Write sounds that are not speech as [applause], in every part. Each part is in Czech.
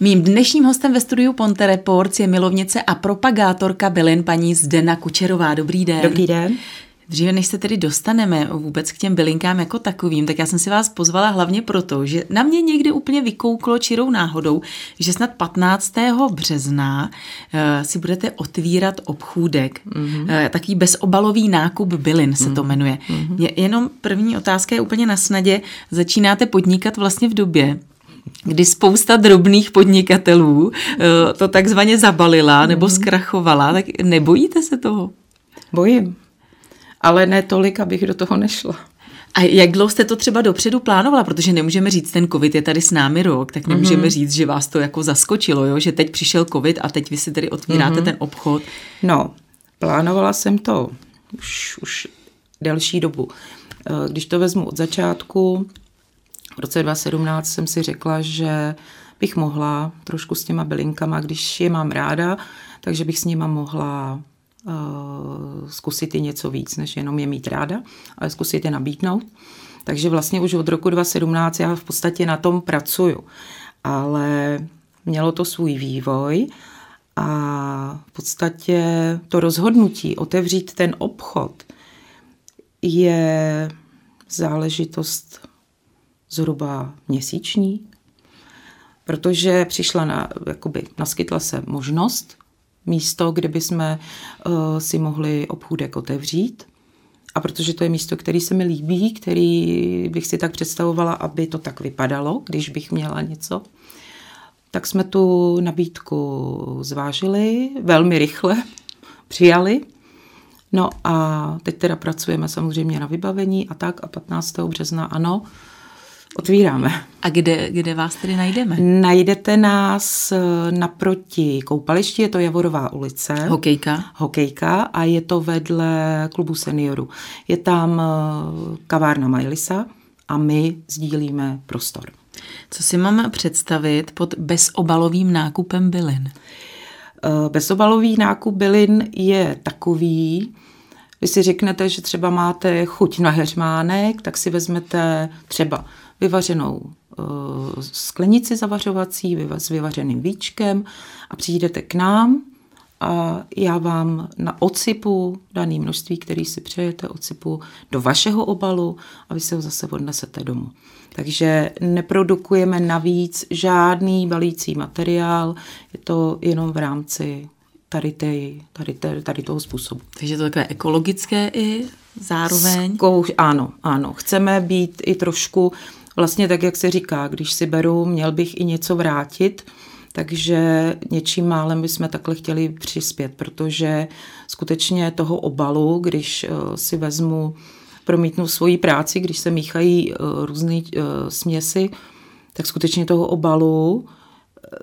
Mým dnešním hostem ve studiu Ponte Reports je milovnice a propagátorka bylin paní Zdena Kučerová. Dobrý den. Dobrý den. Dříve než se tedy dostaneme vůbec k těm bylinkám jako takovým, tak já jsem si vás pozvala hlavně proto, že na mě někdy úplně vykouklo čirou náhodou, že snad 15. března uh, si budete otvírat obchůdek. Mm-hmm. Uh, takový bezobalový nákup bylin se mm-hmm. to jmenuje. Mm-hmm. Je, jenom první otázka je úplně na snadě. Začínáte podnikat vlastně v době, kdy spousta drobných podnikatelů eh, to takzvaně zabalila nebo mhm. zkrachovala, tak nebojíte se toho? Bojím, ale ne tolik, abych do toho nešla. A jak dlouho jste to třeba dopředu plánovala? Protože nemůžeme říct, ten covid je tady s námi rok, tak nemůžeme mm-hmm. říct, že vás to jako zaskočilo, jo? že teď přišel covid a teď vy si tedy otvíráte mm-hmm. ten obchod. No, plánovala jsem to už, už delší dobu. Eh, když to vezmu od začátku, v roce 2017 jsem si řekla, že bych mohla trošku s těma bylinkama, když je mám ráda, takže bych s nima mohla uh, zkusit i něco víc, než jenom je mít ráda, ale zkusit je nabídnout. Takže vlastně už od roku 2017 já v podstatě na tom pracuju. Ale mělo to svůj vývoj a v podstatě to rozhodnutí otevřít ten obchod je záležitost zhruba měsíční, protože přišla na, jakoby naskytla se možnost, místo, kde bychom uh, si mohli obchůdek otevřít. A protože to je místo, který se mi líbí, který bych si tak představovala, aby to tak vypadalo, když bych měla něco, tak jsme tu nabídku zvážili, velmi rychle [laughs] přijali. No a teď teda pracujeme samozřejmě na vybavení a tak a 15. března ano, otvíráme. A kde, kde vás tedy najdeme? Najdete nás eh, naproti koupališti, je to Javorová ulice. Hokejka. Hokejka a je to vedle klubu seniorů. Je tam eh, kavárna Majlisa a my sdílíme prostor. Co si mám představit pod bezobalovým nákupem bylin? Eh, bezobalový nákup bylin je takový, když si řeknete, že třeba máte chuť na heřmánek, tak si vezmete třeba vyvařenou eh, sklenici zavařovací s vyvařeným víčkem a přijdete k nám a já vám na ocypu daný množství, který si přejete, ocypu do vašeho obalu a vy se ho zase odnesete domů. Takže neprodukujeme navíc žádný balící materiál, je to jenom v rámci tady, tej, tady, tady, tady toho způsobu. Takže to takové ekologické i zároveň? Zkouš, ano, ano. Chceme být i trošku vlastně tak, jak se říká, když si beru, měl bych i něco vrátit, takže něčím málem bychom takhle chtěli přispět, protože skutečně toho obalu, když eh, si vezmu, promítnu svoji práci, když se míchají eh, různé eh, směsi, tak skutečně toho obalu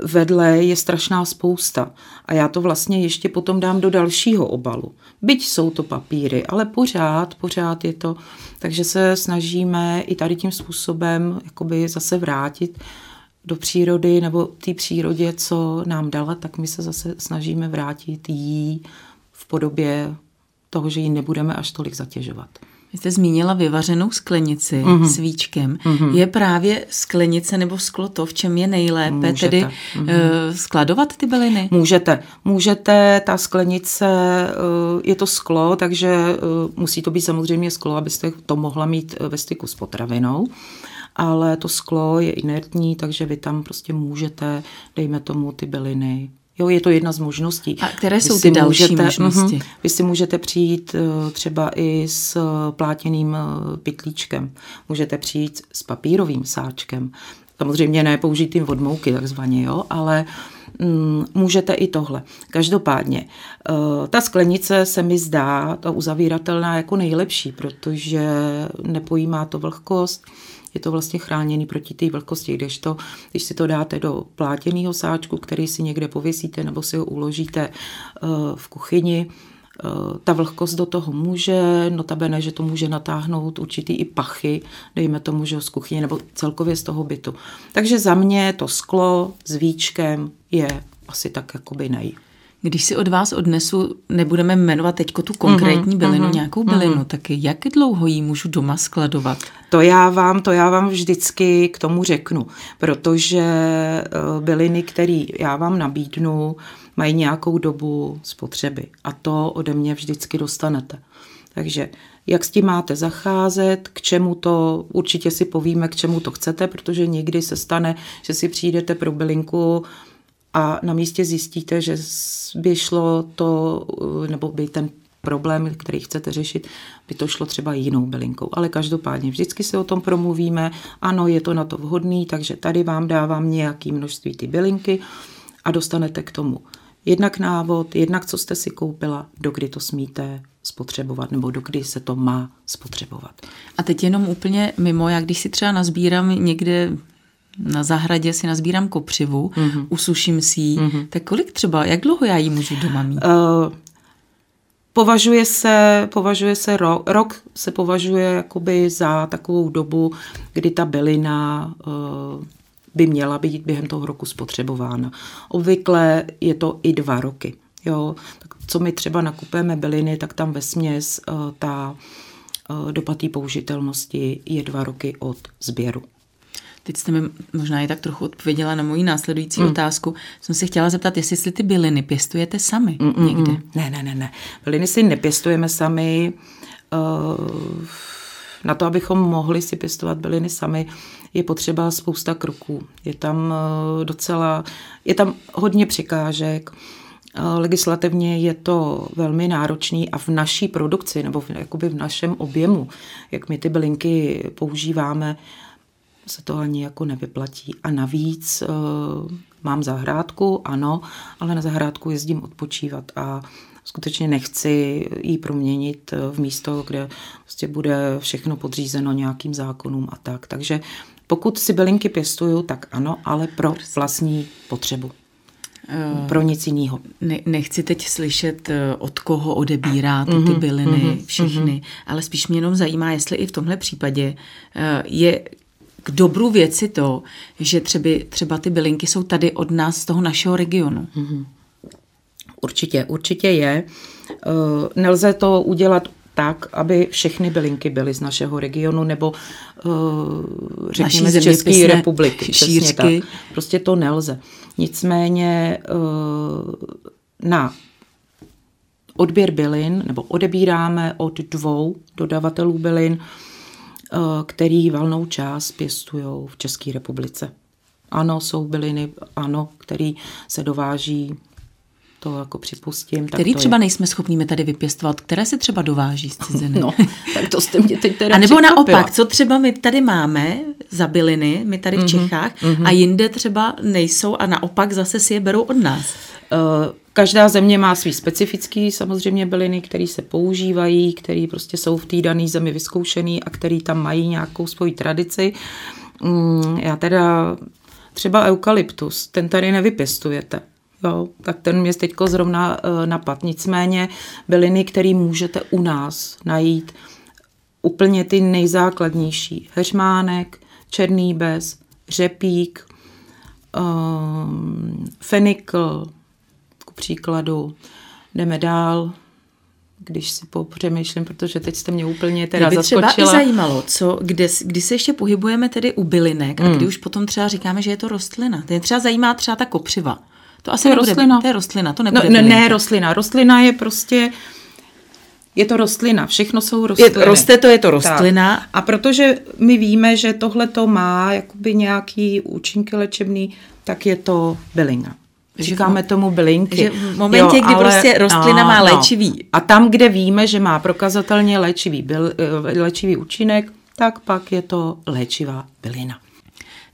vedle je strašná spousta. A já to vlastně ještě potom dám do dalšího obalu. Byť jsou to papíry, ale pořád, pořád je to. Takže se snažíme i tady tím způsobem jakoby zase vrátit do přírody nebo té přírodě, co nám dala, tak my se zase snažíme vrátit jí v podobě toho, že ji nebudeme až tolik zatěžovat. Vy jste zmínila vyvařenou sklenici mm-hmm. s víčkem. Mm-hmm. Je právě sklenice nebo sklo to, v čem je nejlépe Můžete. tedy mm-hmm. uh, skladovat ty byliny? Můžete. Můžete, ta sklenice, uh, je to sklo, takže uh, musí to být samozřejmě sklo, abyste to mohla mít ve styku s potravinou ale to sklo je inertní, takže vy tam prostě můžete, dejme tomu, ty byliny Jo, je to jedna z možností. A které vy jsou ty další můžete, možnosti? Uh-huh, vy si můžete přijít uh, třeba i s plátěným uh, pytlíčkem. Můžete přijít s papírovým sáčkem. Samozřejmě ne použitým od mouky takzvaně, jo, ale um, můžete i tohle. Každopádně, ta sklenice se mi zdá, ta uzavíratelná jako nejlepší, protože nepojímá to vlhkost, je to vlastně chráněný proti té vlhkosti, kdežto, když si to dáte do plátěného sáčku, který si někde pověsíte nebo si ho uložíte eh, v kuchyni, eh, ta vlhkost do toho může, notabene, že to může natáhnout určitý i pachy, dejme tomu, že z kuchyně nebo celkově z toho bytu. Takže za mě to sklo s víčkem je asi tak jakoby nej. Když si od vás odnesu, nebudeme jmenovat teďko tu konkrétní bylinu, mm-hmm, nějakou bylinu, mm-hmm. tak jak dlouho ji můžu doma skladovat? To já vám, to já vám vždycky k tomu řeknu, protože byliny, které já vám nabídnu, mají nějakou dobu spotřeby a to ode mě vždycky dostanete. Takže jak s tím máte zacházet, k čemu to, určitě si povíme, k čemu to chcete, protože někdy se stane, že si přijdete pro bylinku a na místě zjistíte, že by šlo to, nebo by ten problém, který chcete řešit, by to šlo třeba jinou bylinkou. Ale každopádně vždycky si o tom promluvíme, ano, je to na to vhodný, takže tady vám dávám nějaký množství ty bylinky a dostanete k tomu jednak návod, jednak co jste si koupila, dokdy to smíte spotřebovat, nebo dokdy se to má spotřebovat. A teď jenom úplně mimo, jak když si třeba nazbírám někde na zahradě si nazbírám kopřivu, mm-hmm. usuším si ji, mm-hmm. tak kolik třeba, jak dlouho já ji můžu doma mít? Uh, považuje se, považuje se rok, rok se považuje jakoby za takovou dobu, kdy ta bylina uh, by měla být během toho roku spotřebována. Obvykle je to i dva roky. Jo? Tak co my třeba nakupujeme byliny, tak tam ve směs uh, ta uh, doba té použitelnosti je dva roky od sběru. Teď jste mi možná i tak trochu odpověděla na moji následující mm. otázku. Jsem se chtěla zeptat, jestli ty byliny pěstujete sami mm, mm, někde. Ne, ne, ne, ne. Byliny si nepěstujeme sami. Uh, na to, abychom mohli si pěstovat byliny sami, je potřeba spousta kroků. Je tam uh, docela, je tam hodně překážek. Legislativně je to velmi náročný a v naší produkci nebo v, jakoby v našem objemu, jak my ty bylinky používáme, se to ani jako nevyplatí. A navíc uh, mám zahrádku, ano, ale na zahrádku jezdím odpočívat a skutečně nechci ji proměnit v místo, kde prostě bude všechno podřízeno nějakým zákonům a tak. Takže pokud si bylinky pěstuju, tak ano, ale pro vlastní potřebu. Eh, pro nic jiného. Ne, nechci teď slyšet, eh, od koho odebíráte ty mhm, byliny, mm-hmm, všechny, mm-hmm. ale spíš mě jenom zajímá, jestli i v tomhle případě je k dobru věci to, že třeba, třeba ty bylinky jsou tady od nás z toho našeho regionu. Mm-hmm. Určitě, určitě je. Uh, nelze to udělat tak, aby všechny bylinky byly z našeho regionu nebo uh, řekněme z České republiky. Šířky. Tak. Prostě to nelze. Nicméně uh, na odběr bylin, nebo odebíráme od dvou dodavatelů bylin, Eh, který valnou část pěstují v České republice. Ano, jsou byliny, ano, který se dováží to jako připustím. Který třeba je. nejsme schopni my tady vypěstovat, které se třeba dováží z ciziny. No, [laughs] tak to jste mě teď teda A nebo naopak, co třeba my tady máme za byliny, my tady v mm-hmm, Čechách, mm-hmm. a jinde třeba nejsou a naopak zase si je berou od nás. Uh, Každá země má svý specifický samozřejmě byliny, které se používají, které prostě jsou v té dané zemi vyzkoušený a které tam mají nějakou svoji tradici. Mm, já teda třeba eukalyptus, ten tady nevypěstujete. Jo, tak ten mě teď zrovna uh, napad. Nicméně byliny, které můžete u nás najít, úplně ty nejzákladnější. Heřmánek, černý bez, řepík, um, fenikl, ku příkladu. Jdeme dál, když si popřemýšlím, protože teď jste mě úplně teda mě by zaskočila. třeba i zajímalo, co, kde, kdy se ještě pohybujeme tedy u bylinek mm. a hmm. kdy už potom třeba říkáme, že je to rostlina. To je třeba zajímá třeba ta kopřiva. To asi to je nebude, rostlina. To je rostlina, to nebude no, ne, ne, rostlina. Rostlina je prostě je to rostlina, všechno jsou rostliny. Je, roste to, je to rostlina. Tak. A protože my víme, že tohle to má jakoby nějaký účinky léčebný, tak je to bylina. Říkáme tomu bylinky. Že v momentě, jo, kdy ale, prostě rostlina no, má léčivý. No. A tam, kde víme, že má prokazatelně léčivý, byl, eh, léčivý účinek, tak pak je to léčivá bylina.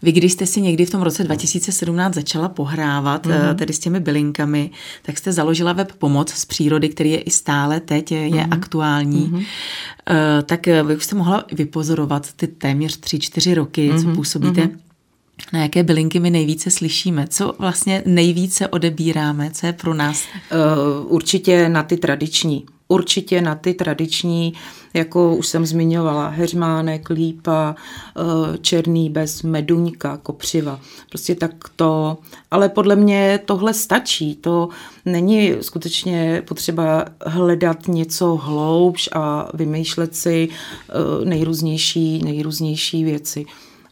Vy, když jste si někdy v tom roce 2017 začala pohrávat mm-hmm. tedy s těmi bylinkami, tak jste založila web Pomoc z přírody, který je i stále teď, je mm-hmm. aktuální. Mm-hmm. Tak vy už jste mohla vypozorovat ty téměř 3-4 roky, mm-hmm. co mhm. působíte mm-hmm na jaké bylinky my nejvíce slyšíme? Co vlastně nejvíce odebíráme? Co je pro nás? Uh, určitě na ty tradiční. určitě na ty tradiční, jako už jsem zmiňovala, heřmánek, lípa, eh, černý bez meduňka, kopřiva. Prostě tak to, ale podle mě tohle stačí. To není skutečně potřeba hledat něco hloubš a vymýšlet si eh, nejrůznější, nejrůznější věci.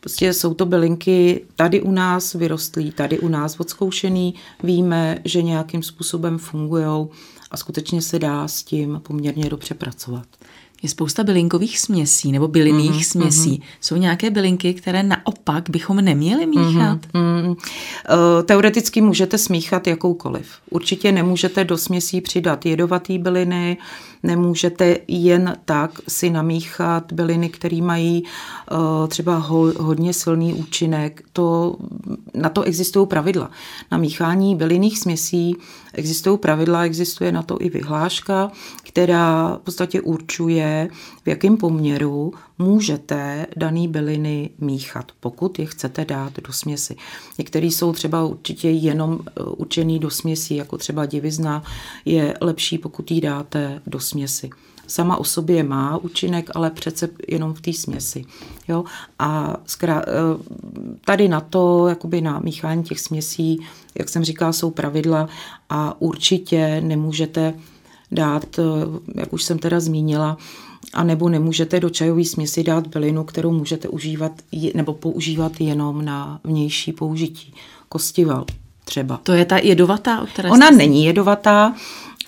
Prostě jsou to bylinky tady u nás vyrostlý, tady u nás odzkoušený, víme, že nějakým způsobem fungují a skutečně se dá s tím poměrně dobře pracovat. Je spousta bylinkových směsí nebo bylinných mm-hmm, směsí. Mm-hmm. Jsou nějaké bylinky, které naopak bychom neměli míchat? Mm-hmm. Teoreticky můžete smíchat jakoukoliv. Určitě nemůžete do směsí přidat jedovatý byliny, nemůžete jen tak si namíchat byliny, které mají uh, třeba ho, hodně silný účinek. To, na to existují pravidla. Na míchání bylinných směsí existují pravidla, existuje na to i vyhláška, která v podstatě určuje, v jakém poměru můžete daný byliny míchat, pokud je chcete dát do směsi. Některý jsou třeba určitě jenom eh, určený do směsi, jako třeba divizna je lepší, pokud ji dáte do směsi. Sama o sobě má účinek, ale přece jenom v té směsi. Jo? A zkrá, eh, tady na to, jakoby na míchání těch směsí, jak jsem říkala, jsou pravidla a určitě nemůžete dát, eh, jak už jsem teda zmínila, a nebo nemůžete do čajové směsi dát bylinu, kterou můžete užívat nebo používat jenom na vnější použití. Kostival třeba. To je ta jedovatá, o které Ona není jedovatá,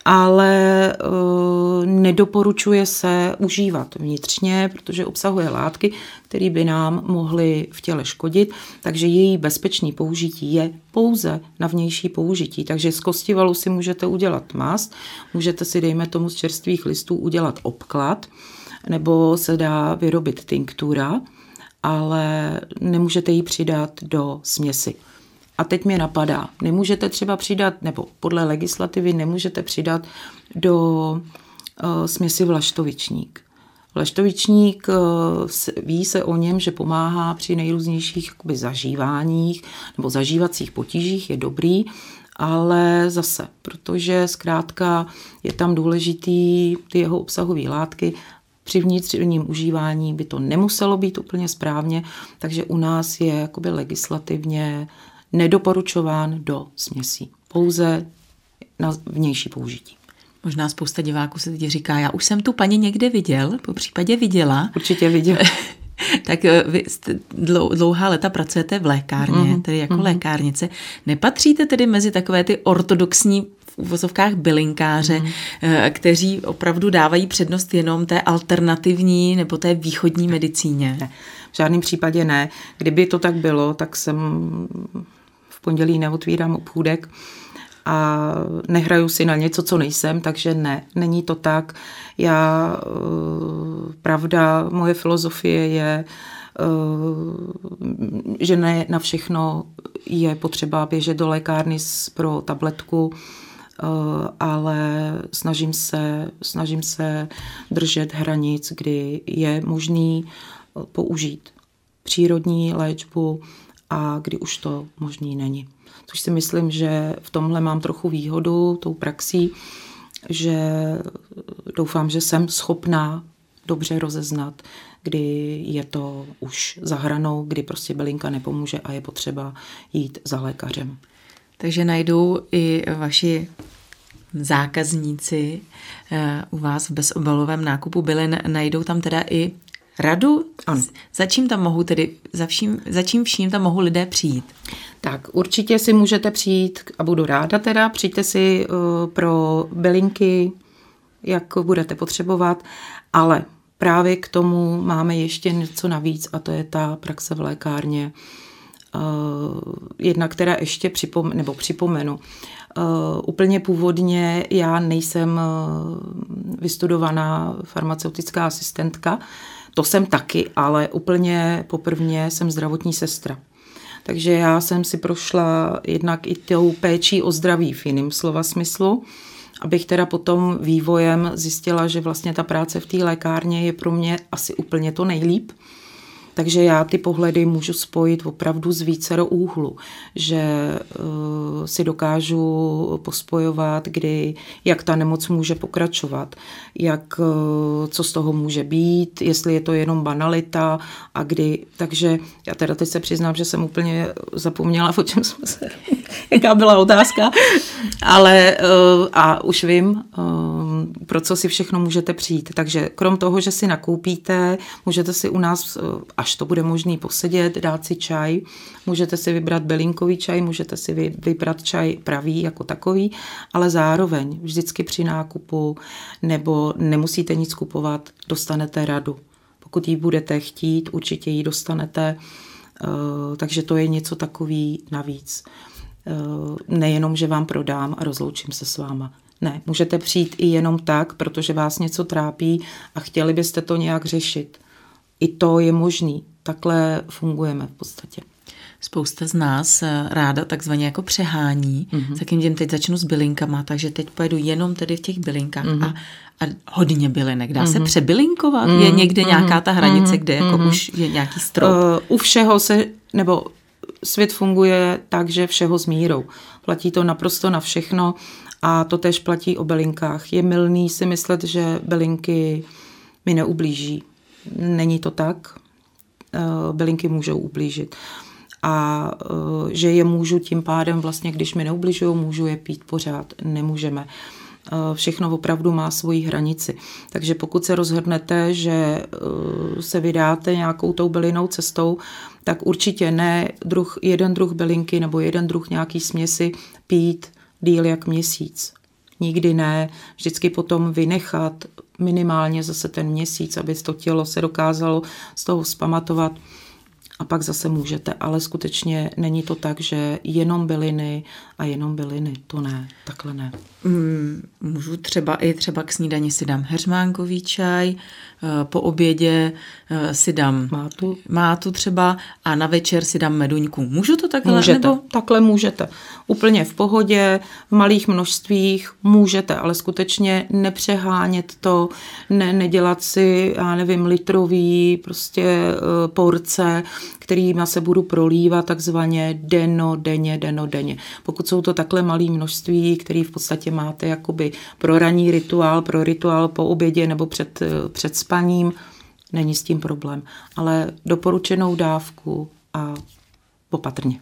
ale uh, nedoporučuje se užívat vnitřně, protože obsahuje látky, které by nám mohly v těle škodit, takže její bezpečný použití je pouze na vnější použití. Takže z kostivalu si můžete udělat mast, můžete si, dejme tomu, z čerstvých listů udělat obklad, nebo se dá vyrobit tinktura, ale nemůžete ji přidat do směsi. A teď mě napadá, nemůžete třeba přidat, nebo podle legislativy nemůžete přidat do uh, směsi vlaštovičník. Vlaštovičník uh, ví se o něm, že pomáhá při nejrůznějších jakoby, zažíváních nebo zažívacích potížích, je dobrý, ale zase, protože zkrátka je tam důležitý ty jeho obsahové látky, při vnitřním užívání by to nemuselo být úplně správně, takže u nás je jakoby legislativně nedoporučován do směsí. Pouze na vnější použití. Možná spousta diváků se teď říká, já už jsem tu paní někde viděl, po případě viděla. Určitě viděl. [laughs] tak eh, vy dlouhá leta pracujete v lékárně, mm, tedy jako mm. lékárnice. Nepatříte tedy mezi takové ty ortodoxní v uvozovkách bylinkáře, mm. kteří opravdu dávají přednost jenom té alternativní nebo té východní medicíně? Ne, v žádném případě ne. Kdyby to tak bylo, tak jsem v pondělí neotvírám obchůdek a nehraju si na něco, co nejsem, takže ne, není to tak. Já, eh, pravda, moje filozofie je, eh, že ne na všechno je potřeba běžet do lékárny pro tabletku, ale snažím se, snažím se držet hranic, kdy je možný použít přírodní léčbu a kdy už to možný není. Což si myslím, že v tomhle mám trochu výhodu tou praxí, že doufám, že jsem schopná dobře rozeznat, kdy je to už za hranou, kdy prostě bylinka nepomůže a je potřeba jít za lékařem. Takže najdou i vaši zákazníci eh, u vás v bezobalovém nákupu bylin, najdou tam teda i radu? Ano. Za čím tam mohu tedy, za, vším, za čím vším tam mohou lidé přijít? Tak určitě si můžete přijít, a budu ráda teda, přijďte si uh, pro bylinky, jak budete potřebovat, ale právě k tomu máme ještě něco navíc a to je ta praxe v lékárně. Uh, jedna, která ještě připom- nebo připomenu. Uh, úplně původně já nejsem uh, vystudovaná farmaceutická asistentka, to jsem taky, ale úplně poprvně jsem zdravotní sestra. Takže já jsem si prošla jednak i tou péčí o zdraví v jiném slova smyslu, abych teda potom vývojem zjistila, že vlastně ta práce v té lékárně je pro mě asi úplně to nejlíp. Takže já ty pohledy můžu spojit opravdu z vícero úhlu, že uh, si dokážu pospojovat, kdy, jak ta nemoc může pokračovat, jak, uh, co z toho může být, jestli je to jenom banalita a kdy. Takže já teda teď se přiznám, že jsem úplně zapomněla, o čem jsme se, [laughs] jaká byla otázka, ale uh, a už vím, pro co si všechno můžete přijít. Takže krom toho, že si nakoupíte, můžete si u nás, až to bude možný, posedět, dát si čaj, můžete si vybrat belinkový čaj, můžete si vybrat čaj pravý jako takový, ale zároveň vždycky při nákupu nebo nemusíte nic kupovat, dostanete radu. Pokud ji budete chtít, určitě ji dostanete, takže to je něco takový navíc. Nejenom, že vám prodám a rozloučím se s váma. Ne, můžete přijít i jenom tak, protože vás něco trápí a chtěli byste to nějak řešit. I to je možný. Takhle fungujeme v podstatě. Spousta z nás eh, ráda takzvaně jako přehání, mm-hmm. tak jim teď začnu s bylinkama, takže teď pojedu jenom tedy v těch bylinkách mm-hmm. a, a hodně bylinek. Dá mm-hmm. se mhm. přebylinkovat? Mm-hmm. Je někde mm-hmm. nějaká ta hranice, mm-hmm. kde jako mm-hmm. už je nějaký strop? Uh, u všeho se, nebo svět funguje tak, že všeho s mírou. Platí to naprosto na všechno a to tež platí o bylinkách. Je milný si myslet, že bylinky mi neublíží. Není to tak. Eh, bylinky můžou ublížit. A eh, že je můžu tím pádem vlastně, když mi neubližují, můžu je pít pořád. Nemůžeme. Eh, všechno opravdu má svoji hranici. Takže pokud se rozhodnete, že se vydáte nějakou tou bylinou cestou, tak určitě ne druh, jeden druh bylinky nebo jeden druh nějaký směsi pít díl jak měsíc. Nikdy ne, vždycky potom vynechat minimálně zase ten měsíc, aby to tělo se dokázalo z toho vzpamatovat. A pak zase můžete, ale skutečně není to tak, že jenom byliny a jenom byliny, to ne, takhle ne. Mm, můžu třeba i třeba k snídani si dám heřmánkový čaj, eh, po obědě eh, si dám mátu, mátu třeba a na večer si dám meduňku. Můžu to takhle? Můžete, nebo? takhle můžete. Úplně v pohodě, v malých množstvích můžete, ale skutečně nepřehánět to, ne, nedělat si, já nevím, litrový prostě eh, porce, kterýma se budu prolívat takzvaně deno, denně, deno, denně. Pokud jsou to takhle malé množství, který v podstatě máte jakoby pro ranní rituál, pro rituál po obědě nebo před, před spaním, není s tím problém. Ale doporučenou dávku a opatrně.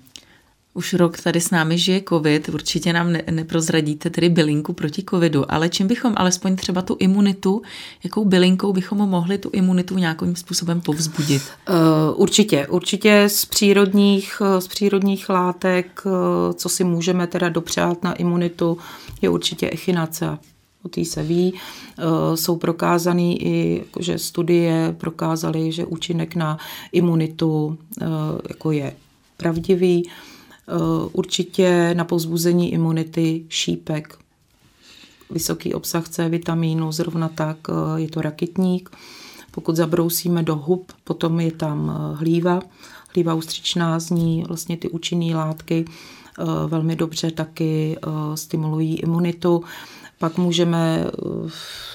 Už rok tady s námi žije covid, určitě nám ne, neprozradíte tedy bylinku proti covidu, ale čím bychom alespoň třeba tu imunitu, jakou bylinkou bychom mohli tu imunitu nějakým způsobem povzbudit? Uh, určitě, určitě z přírodních, eh, z přírodních látek, uh, co si můžeme teda dopřát na imunitu, je určitě echinacea. O té se ví. Jsou prokázané i, že studie prokázaly, že účinek na imunitu jako je pravdivý. Eh, určitě na povzbuzení imunity šípek, vysoký obsah C vitamínu, zrovna tak eh, je to rakitník. Pokud zabrousíme do hub, potom je tam eh, hlíva. Hlíva ústřičná z ní vlastně ty účinné látky velmi dobře taky stimulují imunitu. Pak můžeme,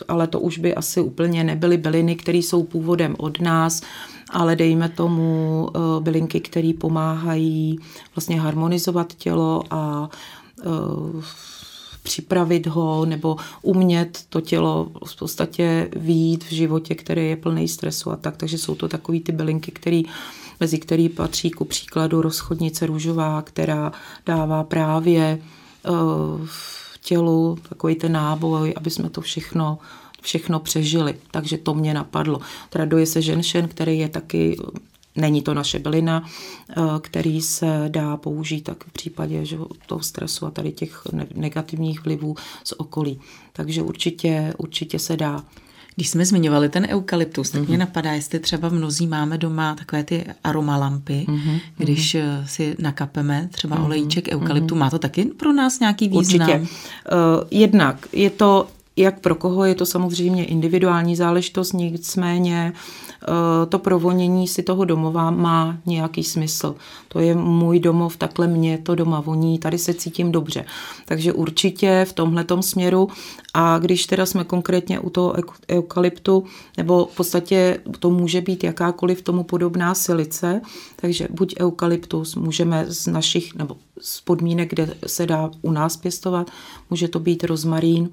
ale to už by asi úplně nebyly byliny, které jsou původem od nás, ale dejme tomu eh, bylinky, které pomáhají vlastně harmonizovat tělo a eh, připravit ho nebo umět to tělo v podstatě výjít v životě, který je plný stresu a tak. Takže jsou to takové ty bylinky, který, mezi který patří ku příkladu rozchodnice růžová, která dává právě uh, tělu takový ten náboj, aby jsme to všechno všechno přežili. Takže to mě napadlo. Traduje se ženšen, který je taky Není to naše bylina, eh, který se dá použít tak v případě že toho stresu a tady těch negativních vlivů z okolí. Takže určitě, určitě se dá. Když jsme zmiňovali ten eukalyptus, tak mm-hmm. mě mhm. napadá, jestli třeba mnozí máme doma takové ty aromalampy, mm-hmm. když mm-hmm. si nakapeme třeba mm-hmm. olejček eukalyptu. Mm-hmm. Má to taky pro nás nějaký význam? Určitě. Uh, jednak je to jak pro koho je to samozřejmě individuální záležitost, nicméně eh, to provonění si toho domova má nějaký smysl. To je můj domov, takhle mě to doma voní, tady se cítím dobře. Takže určitě v tomhletom směru a když teda jsme konkrétně u toho eukalyptu, nebo v podstatě to může být jakákoliv tomu podobná silice, takže buď eukalyptus můžeme z našich, nebo z podmínek, kde se dá u nás pěstovat, může to být rozmarín,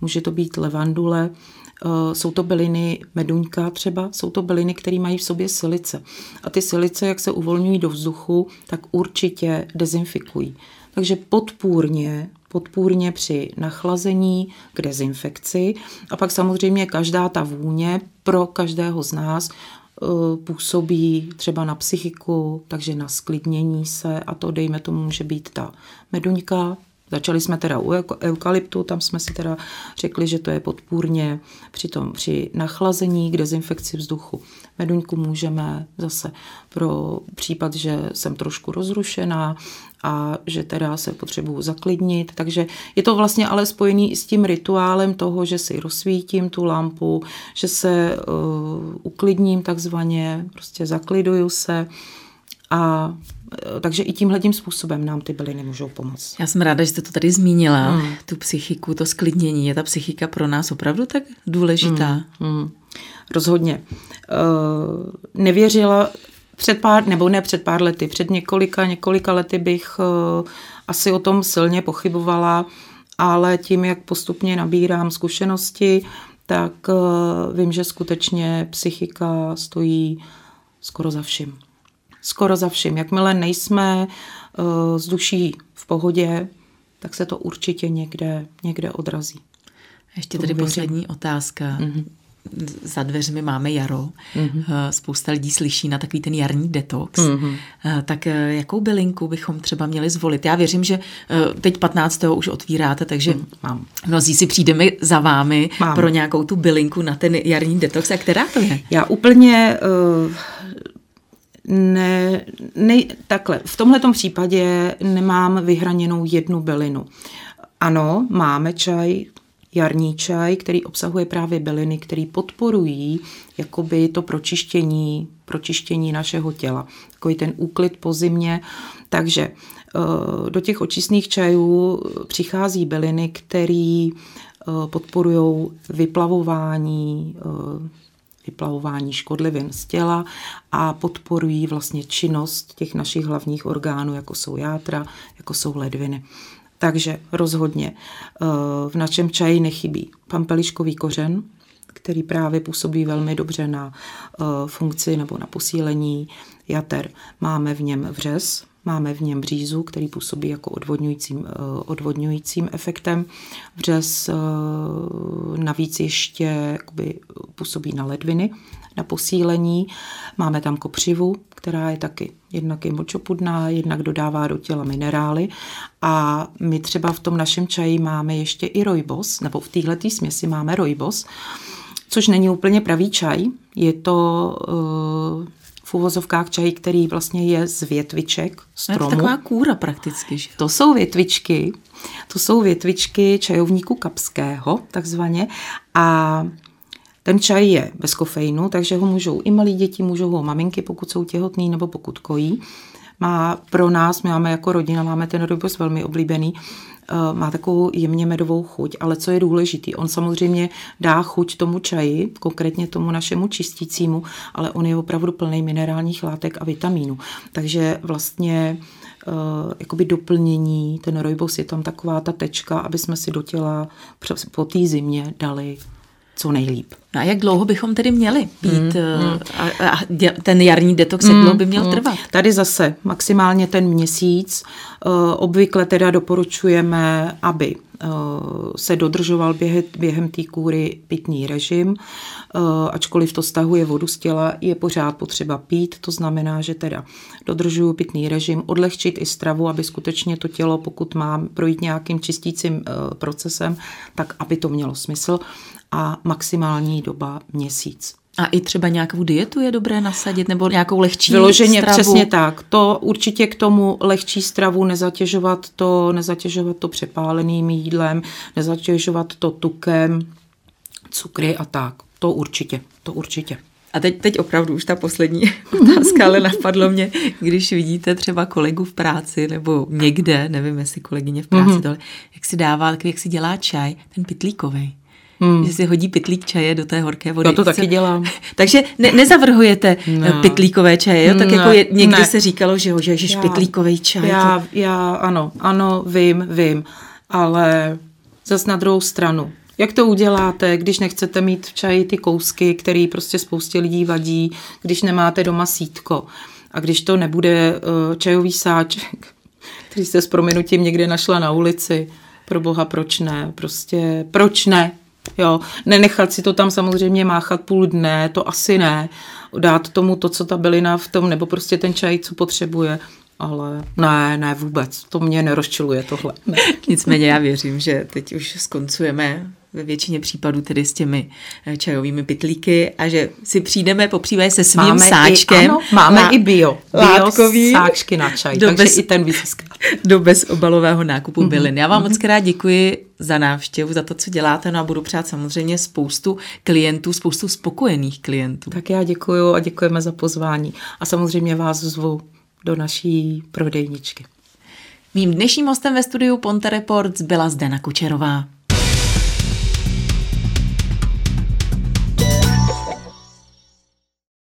může to být levandule, eh, jsou to byliny meduňka třeba, jsou to byliny, které mají v sobě silice. A ty silice, jak se uvolňují do vzduchu, tak určitě dezinfikují. Takže podpůrně, podpůrně při nachlazení k dezinfekci a pak samozřejmě každá ta vůně pro každého z nás eh, působí třeba na psychiku, takže na sklidnění se a to dejme tomu může být ta meduňka, Začali jsme teda u eukalyptu, tam jsme si teda řekli, že to je podpůrně při, tom, při nachlazení k dezinfekci vzduchu. Meduňku můžeme zase pro případ, že jsem trošku rozrušená a že teda se potřebuju zaklidnit. Takže je to vlastně ale spojený i s tím rituálem toho, že si rozsvítím tu lampu, že se uh, uklidním takzvaně, prostě zakliduju se a takže i tímhle tím způsobem nám ty byliny můžou pomoct. Já jsem ráda, že jste to tady zmínila, mm. tu psychiku, to sklidnění. Je ta psychika pro nás opravdu tak důležitá? Mm. Mm. Rozhodně. Uh, nevěřila před pár, nebo ne před pár lety, před několika, několika lety bych uh, asi o tom silně pochybovala, ale tím, jak postupně nabírám zkušenosti, tak uh, vím, že skutečně psychika stojí skoro za vším skoro za vším. Jakmile nejsme uh, z duší v pohodě, tak se to určitě někde, někde odrazí. Ještě tady poslední otázka. Mm-hmm. Za dveřmi máme jaro. Mm-hmm. Spousta lidí slyší na takový ten jarní detox. Mm-hmm. Tak jakou bylinku bychom třeba měli zvolit? Já věřím, že teď 15. už otvíráte, takže mm, mám. mnozí si přijdeme za vámi mám. pro nějakou tu bylinku na ten jarní detox. A která to je? Já úplně uh, ne, ne, takhle, v tomhle případě nemám vyhraněnou jednu bylinu. Ano, máme čaj, jarní čaj, který obsahuje právě byliny, které podporují jakoby to pročištění, pročištění našeho těla. Takový ten úklid po zimě. Takže eh, do těch očistných čajů přichází byliny, které eh, podporují vyplavování eh, vyplavování škodlivin z těla a podporují vlastně činnost těch našich hlavních orgánů, jako jsou játra, jako jsou ledviny. Takže rozhodně eh, v našem čaji nechybí pampeliškový kořen, který právě působí velmi dobře na eh, funkci nebo na posílení jater. Máme v něm vřez, Máme v něm břízu, který působí jako odvodňujícím, eh, odvodňujícím efektem. Vřez eh, navíc ještě jakoby, působí na ledviny, na posílení. Máme tam kopřivu, která je taky jednak je močopudná, jednak dodává do těla minerály. A my třeba v tom našem čaji máme ještě i rojbos, nebo v této směsi máme rojbos, což není úplně pravý čaj. Je to uh, v uvozovkách čaj, který vlastně je z větviček stromu. Je to taková kůra prakticky. Že? To jsou větvičky, to jsou větvičky čajovníku kapského, takzvaně. A ten čaj je bez kofeinu, takže ho můžou i malí děti, můžou ho maminky, pokud jsou těhotný nebo pokud kojí. Má pro nás, my máme jako rodina, máme ten rybos velmi oblíbený, má takovou jemně medovou chuť, ale co je důležitý, on samozřejmě dá chuť tomu čaji, konkrétně tomu našemu čistícímu, ale on je opravdu plný minerálních látek a vitamínů. Takže vlastně uh, jakoby doplnění, ten rojbos je tam taková ta tečka, aby jsme si do těla po té zimě dali co nejlíp. No a jak dlouho bychom tedy měli být mm, mm. A, a ten jarní detox, jak dlouho by měl mm. trvat? Tady zase maximálně ten měsíc. Uh, obvykle teda doporučujeme, aby uh, se dodržoval během, té kůry pitný režim. Ačkoliv to stahuje vodu z těla, je pořád potřeba pít. To znamená, že teda dodržuju pitný režim, odlehčit i stravu, aby skutečně to tělo, pokud má projít nějakým čistícím procesem, tak aby to mělo smysl a maximální doba měsíc. A i třeba nějakou dietu je dobré nasadit, nebo nějakou lehčí Vyloženě stravu? přesně tak. To určitě k tomu lehčí stravu, nezatěžovat to, nezatěžovat to přepáleným jídlem, nezatěžovat to tukem, cukry a tak. To určitě, to určitě. A teď, teď opravdu už ta poslední [laughs] otázka, ale napadlo mě, když vidíte třeba kolegu v práci nebo někde, nevím, jestli kolegyně v práci, mm-hmm. tohle, jak si dává, jak si dělá čaj, ten pitlíkovej. Hmm. Že si hodí pitlík čaje do té horké vody. Já to taky dělám. [laughs] Takže ne, nezavrhujete no. pitlíkové čaje, jo? Tak no. jako je, někdy ne. se říkalo, že ho, že ježiš, pitlíkový čaj. Já, to... já, ano, ano, vím, vím, ale zas na druhou stranu. Jak to uděláte, když nechcete mít v čaji ty kousky, které prostě spoustě lidí vadí, když nemáte doma sítko a když to nebude uh, čajový sáček, [laughs] který jste s prominutím někde našla na ulici, pro boha, proč ne? Prostě, proč ne? Jo, nenechat si to tam samozřejmě máchat půl dne, to asi ne. Dát tomu to, co ta bylina v tom, nebo prostě ten čaj, co potřebuje. Ale ne, ne vůbec. To mě nerozčiluje tohle. Ne. [laughs] Nicméně já věřím, že teď už skoncujeme ve většině případů tedy s těmi eh, čajovými pitlíky a že si přijdeme po se svým máme sáčkem. I, ano, máme i bio. Bio sáčky na čaj, do takže bez, i ten vyzíská. [laughs] Do bezobalového nákupu mm-hmm. bylin. Já vám mm-hmm. moc krát děkuji za návštěvu, za to, co děláte, no a budu přát samozřejmě spoustu klientů, spoustu spokojených klientů. Tak já děkuji a děkujeme za pozvání a samozřejmě vás zvu do naší prodejničky. Mým dnešním hostem ve studiu Ponte Reports byla Zdena Kučerová.